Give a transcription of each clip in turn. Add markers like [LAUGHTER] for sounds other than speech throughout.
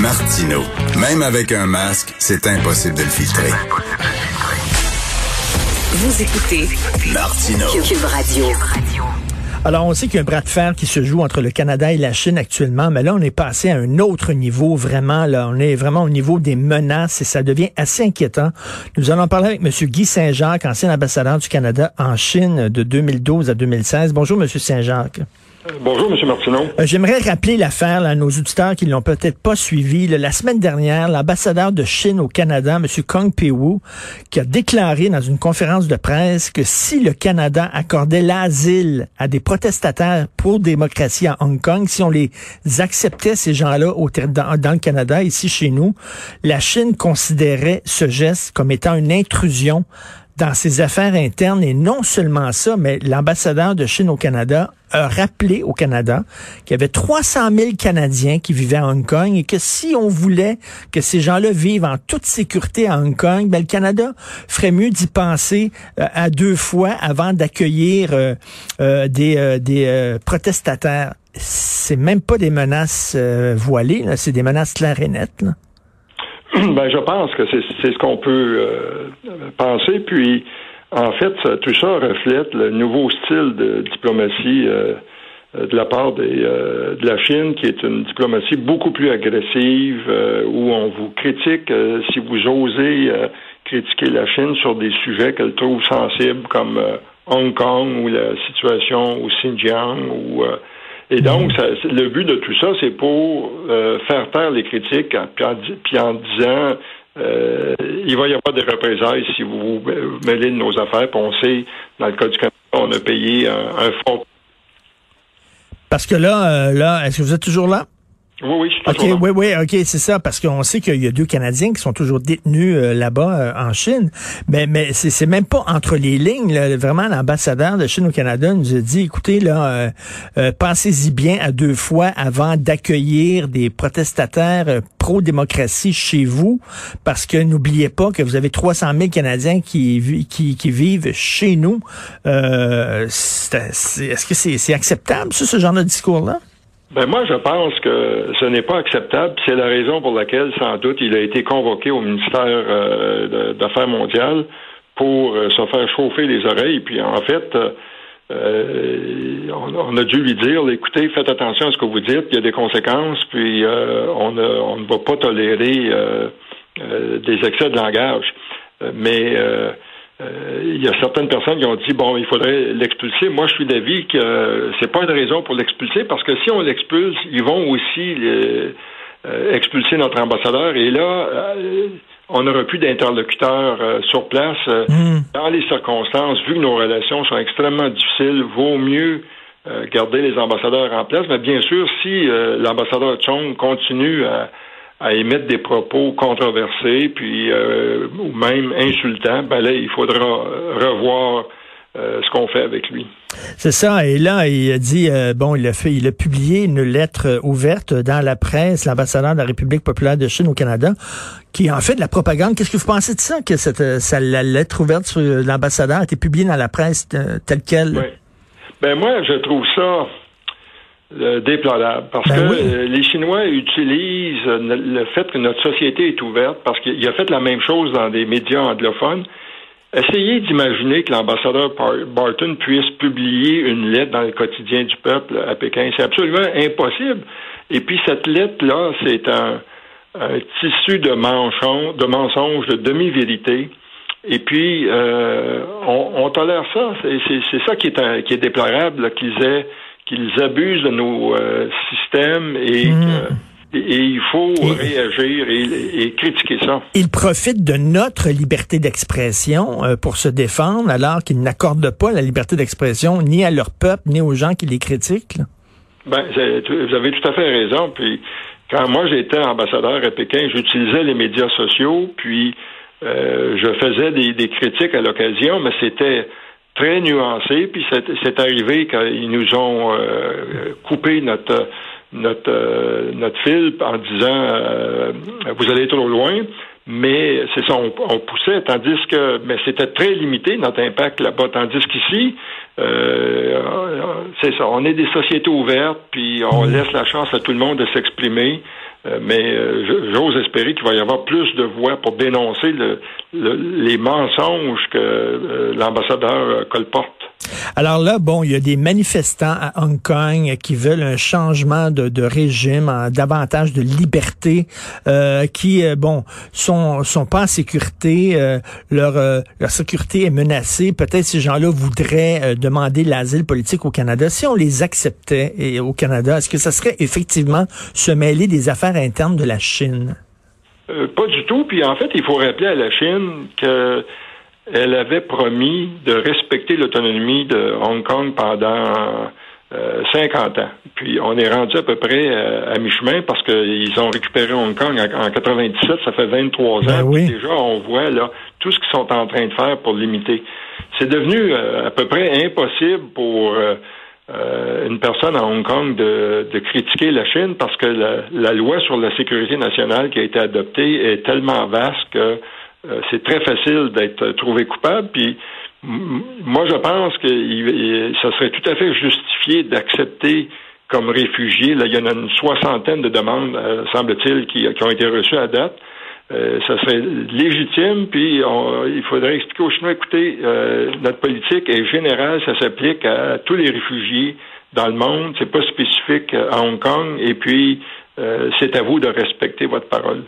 Martino. Même avec un masque, c'est impossible de le filtrer. Vous écoutez Martino. Cube Radio. Alors, on sait qu'il y a un bras de fer qui se joue entre le Canada et la Chine actuellement, mais là, on est passé à un autre niveau, vraiment. Là, on est vraiment au niveau des menaces et ça devient assez inquiétant. Nous allons parler avec M. Guy Saint-Jacques, ancien ambassadeur du Canada en Chine de 2012 à 2016. Bonjour, M. Saint-Jacques. Bonjour, M. Martineau. Euh, J'aimerais rappeler l'affaire à nos auditeurs qui ne l'ont peut-être pas suivi. La semaine dernière, l'ambassadeur de Chine au Canada, M. Kong Pei-Wu, qui a déclaré dans une conférence de presse que si le Canada accordait l'asile à des protestataires pour démocratie à Hong Kong, si on les acceptait, ces gens-là, dans, dans le Canada, ici chez nous, la Chine considérait ce geste comme étant une intrusion dans ses affaires internes et non seulement ça, mais l'ambassadeur de Chine au Canada a rappelé au Canada qu'il y avait 300 000 Canadiens qui vivaient à Hong Kong et que si on voulait que ces gens-là vivent en toute sécurité à Hong Kong, ben, le Canada ferait mieux d'y penser euh, à deux fois avant d'accueillir euh, euh, des, euh, des euh, protestataires. C'est même pas des menaces voilées, c'est des menaces claires et nettes. là. [CLEARS THROAT] Ben, je pense que c'est ce qu'on peut euh, penser. Puis, en fait, tout ça reflète le nouveau style de diplomatie euh, euh, de la part des, euh, de la Chine, qui est une diplomatie beaucoup plus agressive, euh, où on vous critique euh, si vous osez critiquer la Chine sur des sujets qu'elle trouve sensibles, comme Hong Kong ou la situation au Xinjiang ou et donc, ça- c'est- le but de tout ça, c'est pour euh, faire taire les critiques, en- puis en, puis en disant euh, il va y avoir des représailles si vous vous mêlez de nos affaires. Puis on sait, dans le cas du Canada, on a payé un, un fort. Parce que là, euh, là, est-ce que vous êtes toujours là? Oui, oui, je suis OK, oui, oui, OK, c'est ça, parce qu'on sait qu'il y a deux Canadiens qui sont toujours détenus euh, là-bas euh, en Chine, mais, mais c'est c'est même pas entre les lignes. là. Vraiment, l'ambassadeur de Chine au Canada nous a dit, écoutez, là, euh, euh, pensez-y bien à deux fois avant d'accueillir des protestataires euh, pro-démocratie chez vous, parce que n'oubliez pas que vous avez 300 000 Canadiens qui, qui, qui vivent chez nous. Euh, Est-ce que c'est c'est acceptable, ça, ce genre de discours-là? Ben moi, je pense que ce n'est pas acceptable. C'est la raison pour laquelle, sans doute, il a été convoqué au ministère euh, d'Affaires mondiales pour euh, se faire chauffer les oreilles. Puis en fait, euh, euh, on, a dû lui dire, écoutez, faites attention à ce que vous dites, il y a des conséquences, puis on, ne- on ne va pas tolérer des excès de langage. Mais il y a certaines personnes qui ont dit bon, il faudrait l'expulser. Moi, je suis d'avis que euh, c'est pas une raison pour l'expulser parce que si on l'expulse, ils vont aussi euh, expulser notre ambassadeur et là, euh, on n'aura plus d'interlocuteurs euh, sur place. Euh, Dans les circonstances, vu que nos relations sont extrêmement difficiles, vaut mieux euh, garder les ambassadeurs en place. Mais bien sûr, si euh, l'ambassadeur Chong continue à à émettre des propos controversés, puis euh, ou même insultants, ben là, il faudra euh, revoir euh, ce qu'on fait avec lui. C'est ça. Et là, il a dit, euh, bon, il a fait, il a publié une lettre euh, ouverte dans la presse, l'ambassadeur de la République populaire de Chine au Canada, qui en fait de la propagande. Qu'est-ce que vous pensez de ça, que cette, ça, la lettre ouverte sur l'ambassadeur a été publiée dans la presse telle quelle? Oui. Ben moi, je trouve ça euh, déplorable parce Ben que oui. euh, les Chinois utilisent euh, le fait que notre société est ouverte parce qu'il a fait la même chose dans des médias anglophones. Essayez d'imaginer que l'ambassadeur Barton puisse publier une lettre dans le quotidien du peuple à Pékin. C'est absolument impossible. Et puis cette lettre-là, c'est un, un tissu de mensonges, de mensonges, de demi-vérité. Et puis, euh, on, on tolère ça. C'est, ça qui est, un- qui est déplorable, qu'ils aient, qu'ils abusent de nos euh, systèmes et, que- et, et il faut Et- réagir et, et critiquer ça. Ils profitent de notre liberté d'expression euh, pour se défendre, alors qu'ils n'accordent pas la liberté d'expression ni à leur peuple, ni aux gens qui les critiquent. là. Ben, vous avez tout à fait raison. Puis, quand moi j'étais ambassadeur à Pékin, j'utilisais les médias sociaux, puis euh, je faisais des, des critiques à l'occasion, mais c'était très nuancé. Puis c'est, c'est arrivé qu'ils nous ont euh, coupé notre notre euh, notre fil en disant euh, vous allez trop loin. Mais c'est ça, on, on poussait, tandis que mais c'était très limité notre impact là-bas, tandis qu'ici, c'est ça, on est des sociétés ouvertes, puis on laisse la chance à tout le monde de s'exprimer. Mais j'ose espérer qu'il va y avoir plus de voix pour dénoncer les mensonges que l'ambassadeur colporte. Alors là, bon, il y a des manifestants à Hong Kong qui veulent un changement de, régime, davantage de liberté, euh, qui, euh, bon, sont sont pas en sécurité, euh, leur leur sécurité est menacée. Peut-être ces gens-là voudraient demander l'asile politique au Canada. Si on les acceptait au Canada, est-ce que ça serait effectivement se mêler des affaires internes de la Chine? pas du tout. Puis en fait, il faut rappeler à la Chine que elle avait promis de respecter l'autonomie de Hong Kong pendant 50 euh, ans. Puis on est rendu à peu près euh, à mi-chemin parce qu'ils ont récupéré Hong Kong en, 97, ça fait 23 ben ans. Déjà, on voit là tout ce qu'ils sont en train de faire pour limiter. C'est devenu euh, à peu près impossible pour une personne à Hong Kong de, critiquer la Chine parce que la, loi sur la sécurité nationale qui a été adoptée est tellement vaste que euh, c'est très facile d'être trouvé coupable. Puis moi, je pense que ça serait tout à fait justifié d'accepter comme réfugié. Là, il y en a une soixantaine de demandes, euh, semble-t-il, qui, ont été reçues à date. Euh, ça serait légitime, puis il faudrait expliquer aux Chinois, écoutez, notre politique est générale, ça s'applique à tous les réfugiés dans le monde, c'est pas spécifique à Hong Kong, et puis c'est à vous de respecter votre parole.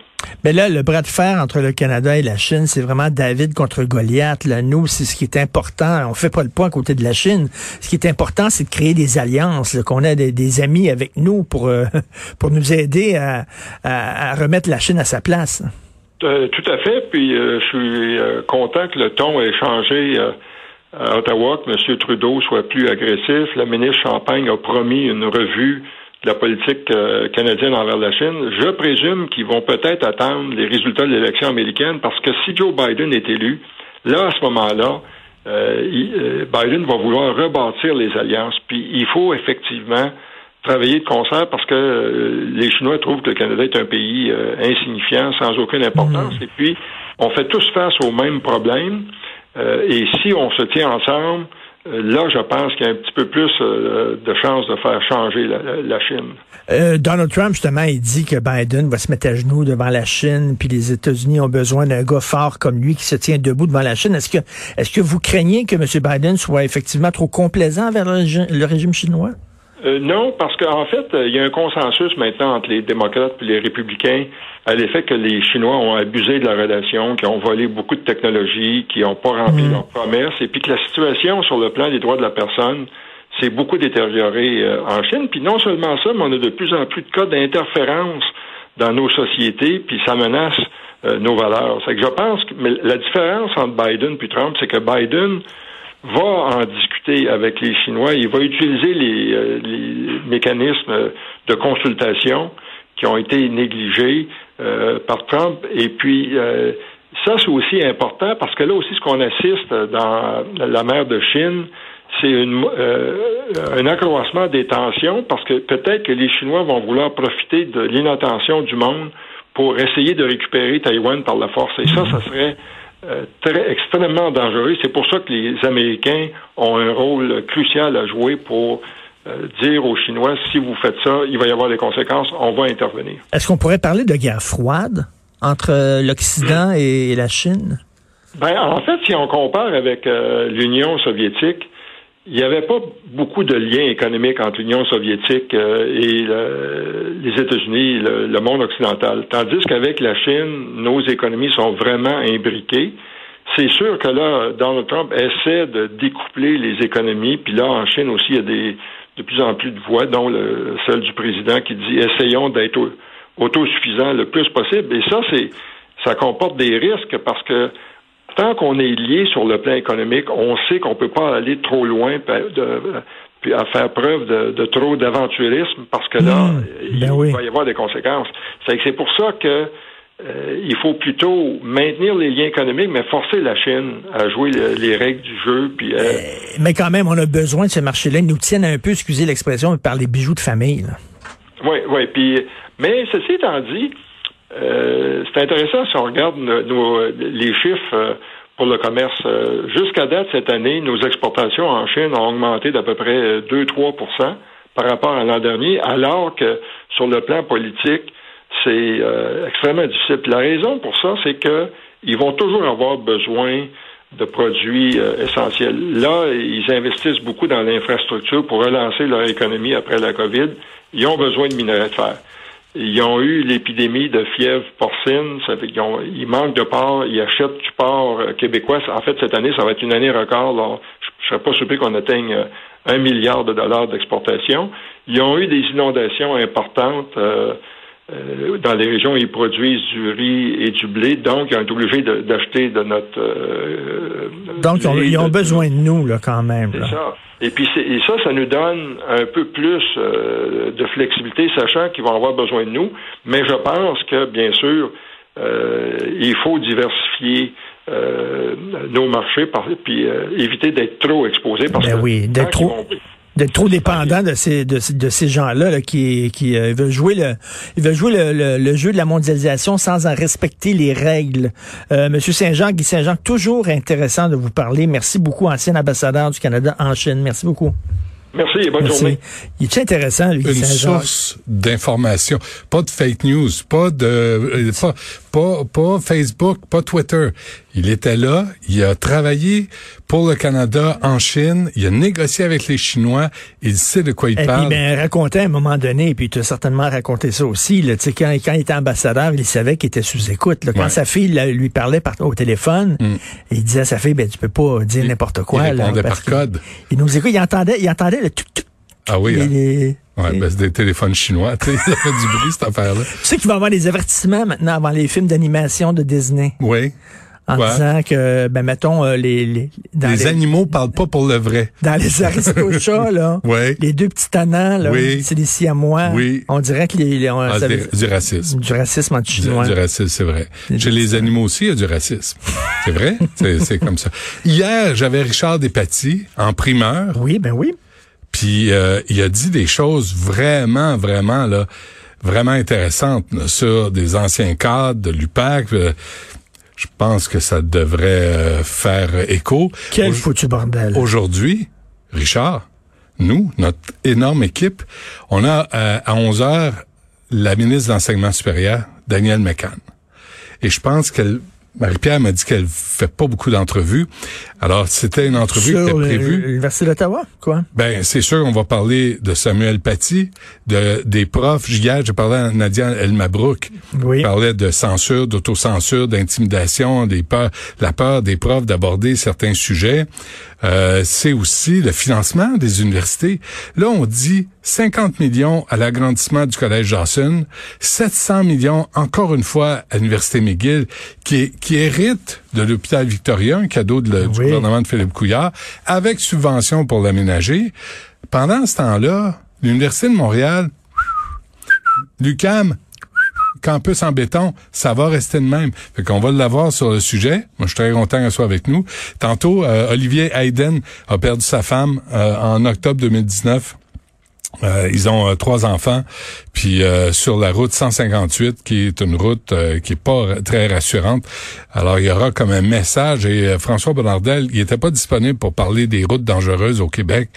Mais là, le bras de fer entre le Canada et la Chine, c'est vraiment David contre Goliath. Là. Nous, c'est ce qui est important. On fait pas le point à côté de la Chine. Ce qui est important, c'est de créer des alliances, qu'on ait des, amis avec nous pour, euh, [LAUGHS] pour nous aider à, à, remettre la Chine à sa place. Euh, tout à fait. Puis euh, je suis content que le ton ait changé à Ottawa, que M. Trudeau soit plus agressif. La ministre Champagne a promis une revue de la politique euh, canadienne envers la Chine, je présume qu'ils vont peut-être attendre les résultats de l'élection américaine parce que si Joe Biden est élu, là, à ce moment-là, euh, euh, Biden va vouloir rebâtir les alliances. Puis il faut effectivement travailler de concert parce que les Chinois trouvent que le Canada est un pays insignifiant, sans aucune importance. Mmh. Et puis, on fait tous face aux mêmes problèmes. et si on se tient ensemble, euh, là, je pense qu'il y a un petit peu plus euh, de chances de faire changer la, Chine. Euh, Donald Trump, justement, il dit que Biden va se mettre à genoux devant la Chine, puis les États-Unis ont besoin d'un gars fort comme lui qui se tient debout devant la Chine. Est-ce que, est-ce que vous craignez que M. Biden soit effectivement trop complaisant vers le régime chinois? Euh, non, parce qu'en fait, euh, il y a un consensus maintenant entre les démocrates et les républicains à l'effet que les Chinois ont abusé de la relation, qui ont volé beaucoup de technologies, qui n'ont pas rempli mmh. leurs promesses, et puis que la situation sur le plan des droits de la personne s'est beaucoup détériorée euh, en Chine. Puis non seulement ça, mais on a de plus en plus de cas d'interférence dans nos sociétés, puis ça menace nos valeurs. C'est que je pense que mais la différence entre Biden et Trump, c'est que Biden va en discuter avec les Chinois. Il va utiliser les, euh, les mécanismes de consultation qui ont été négligés euh, par Trump. Et puis, euh, ça, c'est aussi important parce que là aussi, ce qu'on assiste dans la mer de Chine, c'est une, un accroissement des tensions parce que peut-être que les Chinois vont vouloir profiter de l'inattention du monde pour essayer de récupérer Taïwan par la force. Et ça, ça serait euh, très extrêmement dangereux. C'est pour ça que les Américains ont un rôle crucial à jouer pour euh, dire aux Chinois si vous faites ça, il va y avoir des conséquences, on va intervenir. Est-ce qu'on pourrait parler de guerre froide entre euh, l'Occident et la Chine? Ben, en fait, si on compare avec l'Union soviétique, il n'y avait pas beaucoup de liens économiques entre l'Union soviétique et les États-Unis, le, monde occidental. Tandis qu'avec la Chine, nos économies sont vraiment imbriquées. C'est sûr que là, Donald Trump essaie de découpler les économies, puis là, en Chine aussi, il y a des, de plus en plus de voix, dont le, celle du président qui dit essayons d'être autosuffisants le plus possible. Et ça, c'est ça comporte des risques parce que tant qu'on est lié sur le plan économique, on sait qu'on ne peut pas aller trop loin puis à faire preuve de, trop d'aventurisme parce que là, hmm. il ben va y avoir des conséquences. C'est pour ça que euh, il faut plutôt maintenir les liens économiques, mais forcer la Chine à jouer les règles du jeu. Puis, euh, mais quand même, on a besoin de ce marché-là. Ils nous tiennent un peu, excusez l'expression, par les bijoux de famille. Oui, oui. Puis, mais ceci étant dit, euh, c'est intéressant si on regarde les chiffres euh, pour le commerce. Euh, jusqu'à date, cette année, nos exportations en Chine ont augmenté d'à peu près 2-3% par rapport à l'an dernier, alors que sur le plan politique, c'est euh, extrêmement difficile. la raison pour ça, c'est que ils vont toujours avoir besoin de produits euh, essentiels. Là, ils investissent beaucoup dans l'infrastructure pour relancer leur économie après la COVID. Ils ont besoin de minerais de fer. Ils ont eu l'épidémie de fièvre porcine, ça fait qu'ils ont, ils manquent de porc, ils achètent du porc euh, québécois. En fait, cette année, ça va être une année record. Là. Je ne serais pas surpris qu'on atteigne euh, un milliard de dollars d'exportation. Ils ont eu des inondations importantes. Euh, dans les régions, ils produisent du riz et du blé, donc ils ont été obligés d'acheter de, notre. Euh, donc ils ont, besoin de nous là quand même. C'est ça. Et puis et ça, ça nous donne un peu plus euh, de flexibilité, sachant qu'ils vont avoir besoin de nous. Mais je pense que bien sûr, il faut diversifier. nos marchés, puis éviter d'être trop exposés parce ben que oui, d'être trop d'être trop dépendant de ces de, de ces gens-là là, qui qui euh, veulent jouer le ils veulent jouer le, le, jeu de la mondialisation sans en respecter les règles. Euh, Monsieur Saint-Jean, Guy Saint-Jean, toujours intéressant de vous parler. Merci beaucoup, ancien ambassadeur du Canada en Chine. Merci beaucoup. Merci et bonne journée. Il est intéressant, lui, Une source d'information. Pas de fake news, pas de, euh, pas, pas, pas Facebook, pas Twitter. Il était là, il a travaillé pour le Canada en Chine, il a négocié avec les Chinois, il sait de quoi il et parle. Puis, ben, racontait à un moment donné, puis tu as certainement raconté ça aussi, là, quand, quand il était ambassadeur, il savait qu'il était sous écoute. Là. Quand sa fille lui parlait par, au téléphone, mm. il disait à sa fille, ben tu peux pas dire n'importe quoi. Il répondait par code. Il, nous écoute, il entendait, il entendait le tuc tuc. Ah oui. Hein? Ouais, ben c'est des téléphones chinois, tu sais, [LAUGHS] ça fait du bruit cette affaire-là. Tu sais qu'il va y avoir des avertissements maintenant avant les films d'animation de Disney. Oui en disant que, ben mettons, euh, les... Les, dans les, animaux parlent pas pour le vrai. Dans les aristochats, [LAUGHS] là, les deux petits tannants, là, c'est des siamois. Oui. On dirait que les... on, ah, du racisme. Du racisme en chinois. Du, racisme, c'est vrai. Chez les animaux aussi, il y a du racisme. [LAUGHS] c'est vrai? C'est comme ça. Hier, j'avais Richard Despatie en primeur. Oui, ben oui. Puis euh, il a dit des choses vraiment, vraiment, là, vraiment intéressantes sur des anciens cadres de l'UPAC. Euh, je pense que ça devrait euh, faire écho. Quel foutu bordel. Aujourd'hui, Richard, nous, notre énorme équipe, on a euh, à 11 heures la ministre de l'Enseignement supérieur, Danielle McCann. Et je pense qu'elle Marie-Pierre m'a dit qu'elle fait pas beaucoup d'entrevues. Alors, c'était une entrevue qui était prévue. L'Université d'Ottawa, quoi? Ben, c'est sûr, on va parler de Samuel Paty, de, des profs. Hier, j'ai parlé à Nadia Elmabrook. Oui. Je parlais de censure, d'autocensure, d'intimidation, des peurs, la peur des profs d'aborder certains sujets. Euh, c'est aussi le financement des universités. Là, on dit 50 millions à l'agrandissement du Collège Johnson, 700 millions, encore une fois, à l'Université McGill, qui, qui hérite de l'hôpital Victoria, un cadeau de, du gouvernement de Philippe Couillard, avec subvention pour l'aménager. Pendant ce temps-là, l'Université de Montréal, l'UCAM, campus en béton, ça va rester de même. Fait qu'on va l'avoir sur le sujet. Moi, je suis très content qu'elle soit avec nous. Tantôt, euh, Olivier Hayden a perdu sa femme euh, en octobre 2019. Euh, ils ont trois enfants, puis sur la route 158, qui est une route qui est pas très rassurante. Alors il y aura comme un message et François Bonnardel, il était pas disponible pour parler des routes dangereuses au Québec.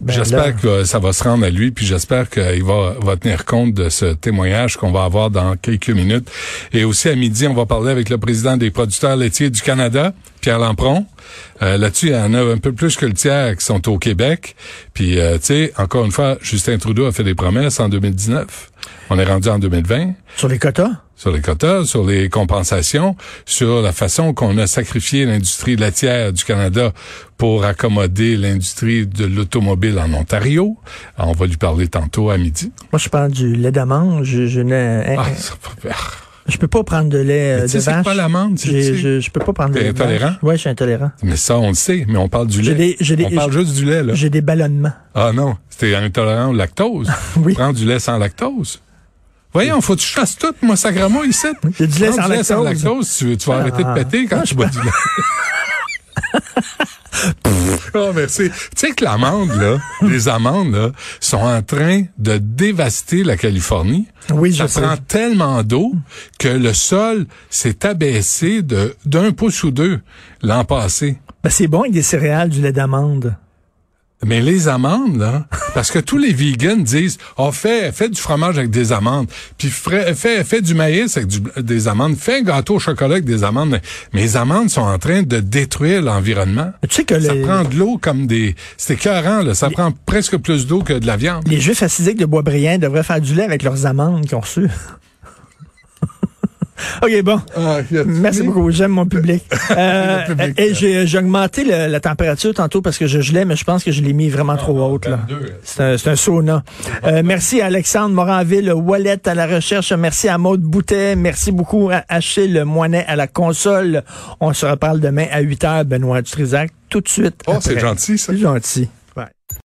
Ben j'espère que ça va se rendre à lui, puis j'espère qu'il va, va tenir compte de ce témoignage qu'on va avoir dans quelques minutes. Et aussi à midi, on va parler avec le président des producteurs laitiers du Canada, Pierre Lampron. Euh, Là-dessus, il y en a un peu plus que le tiers qui sont au Québec. Puis, euh, tu sais, encore une fois, Justin Trudeau a fait des promesses en 2019. On est rendu en 2020. Sur les quotas? Sur les quotas, sur les compensations, sur la façon qu'on a sacrifié l'industrie laitière du Canada pour accommoder l'industrie de l'automobile en Ontario. on va lui parler tantôt à midi. Moi, je parle du lait d'amande. Je, je n'ai... Ah, ça je peux pas prendre de lait euh, de vache. C'est pas l'amande, je, je, je peux pas prendre de lait. intolérant? Oui, je suis intolérant. Mais ça, on le sait, mais on parle du lait. Des, des, on parle juste du lait, là. J'ai des ballonnements. Ah non, c'était intolérant au lactose. [LAUGHS] oui. Prends du lait sans lactose. Voyons, faut que tu chasses tout, moi, sacrément, ici. J'ai du lait, sans, lactose. sans lactose. Tu, tu vas arrêter de ah. péter quand tu bois du lait. [LAUGHS] oh, merci. Tu sais que l'amande, là, les amandes, là, sont en train de dévaster la Californie. Oui, Ça prend tellement d'eau que le sol s'est abaissé de d'un pouce ou deux l'an passé. Ben, c'est bon avec des céréales, du lait d'amande. Mais les amandes, là, parce que tous les vegans disent, oh, fais, fais du fromage avec des amandes, puis fais, fais, du maïs avec des amandes, fais un gâteau au chocolat avec des amandes. Mais les amandes sont en train de détruire l'environnement. Tu sais que ça prend de l'eau comme des, c'est écœurant, là. Ça prend presque plus d'eau que de la viande. Les juifs assidiques de Boisbriand devraient faire du lait avec leurs amandes qu'ils ont reçues. [LAUGHS] OK, bon. Ah, Merci beaucoup. J'aime mon public. [LAUGHS] Euh, et j'ai augmenté la température tantôt parce que je gelais, mais je pense que je l'ai mis vraiment trop ah, haute. là. C'est un, sauna. Euh, [LAUGHS] merci à Alexandre Moranville, Wallet à la recherche. Merci à Maude Boutet. Merci beaucoup à Achille Moinet à la console. On se reparle demain à 8 h, Benoît Dutrisac. Tout de suite. Oh, c'est gentil, ça. C'est gentil.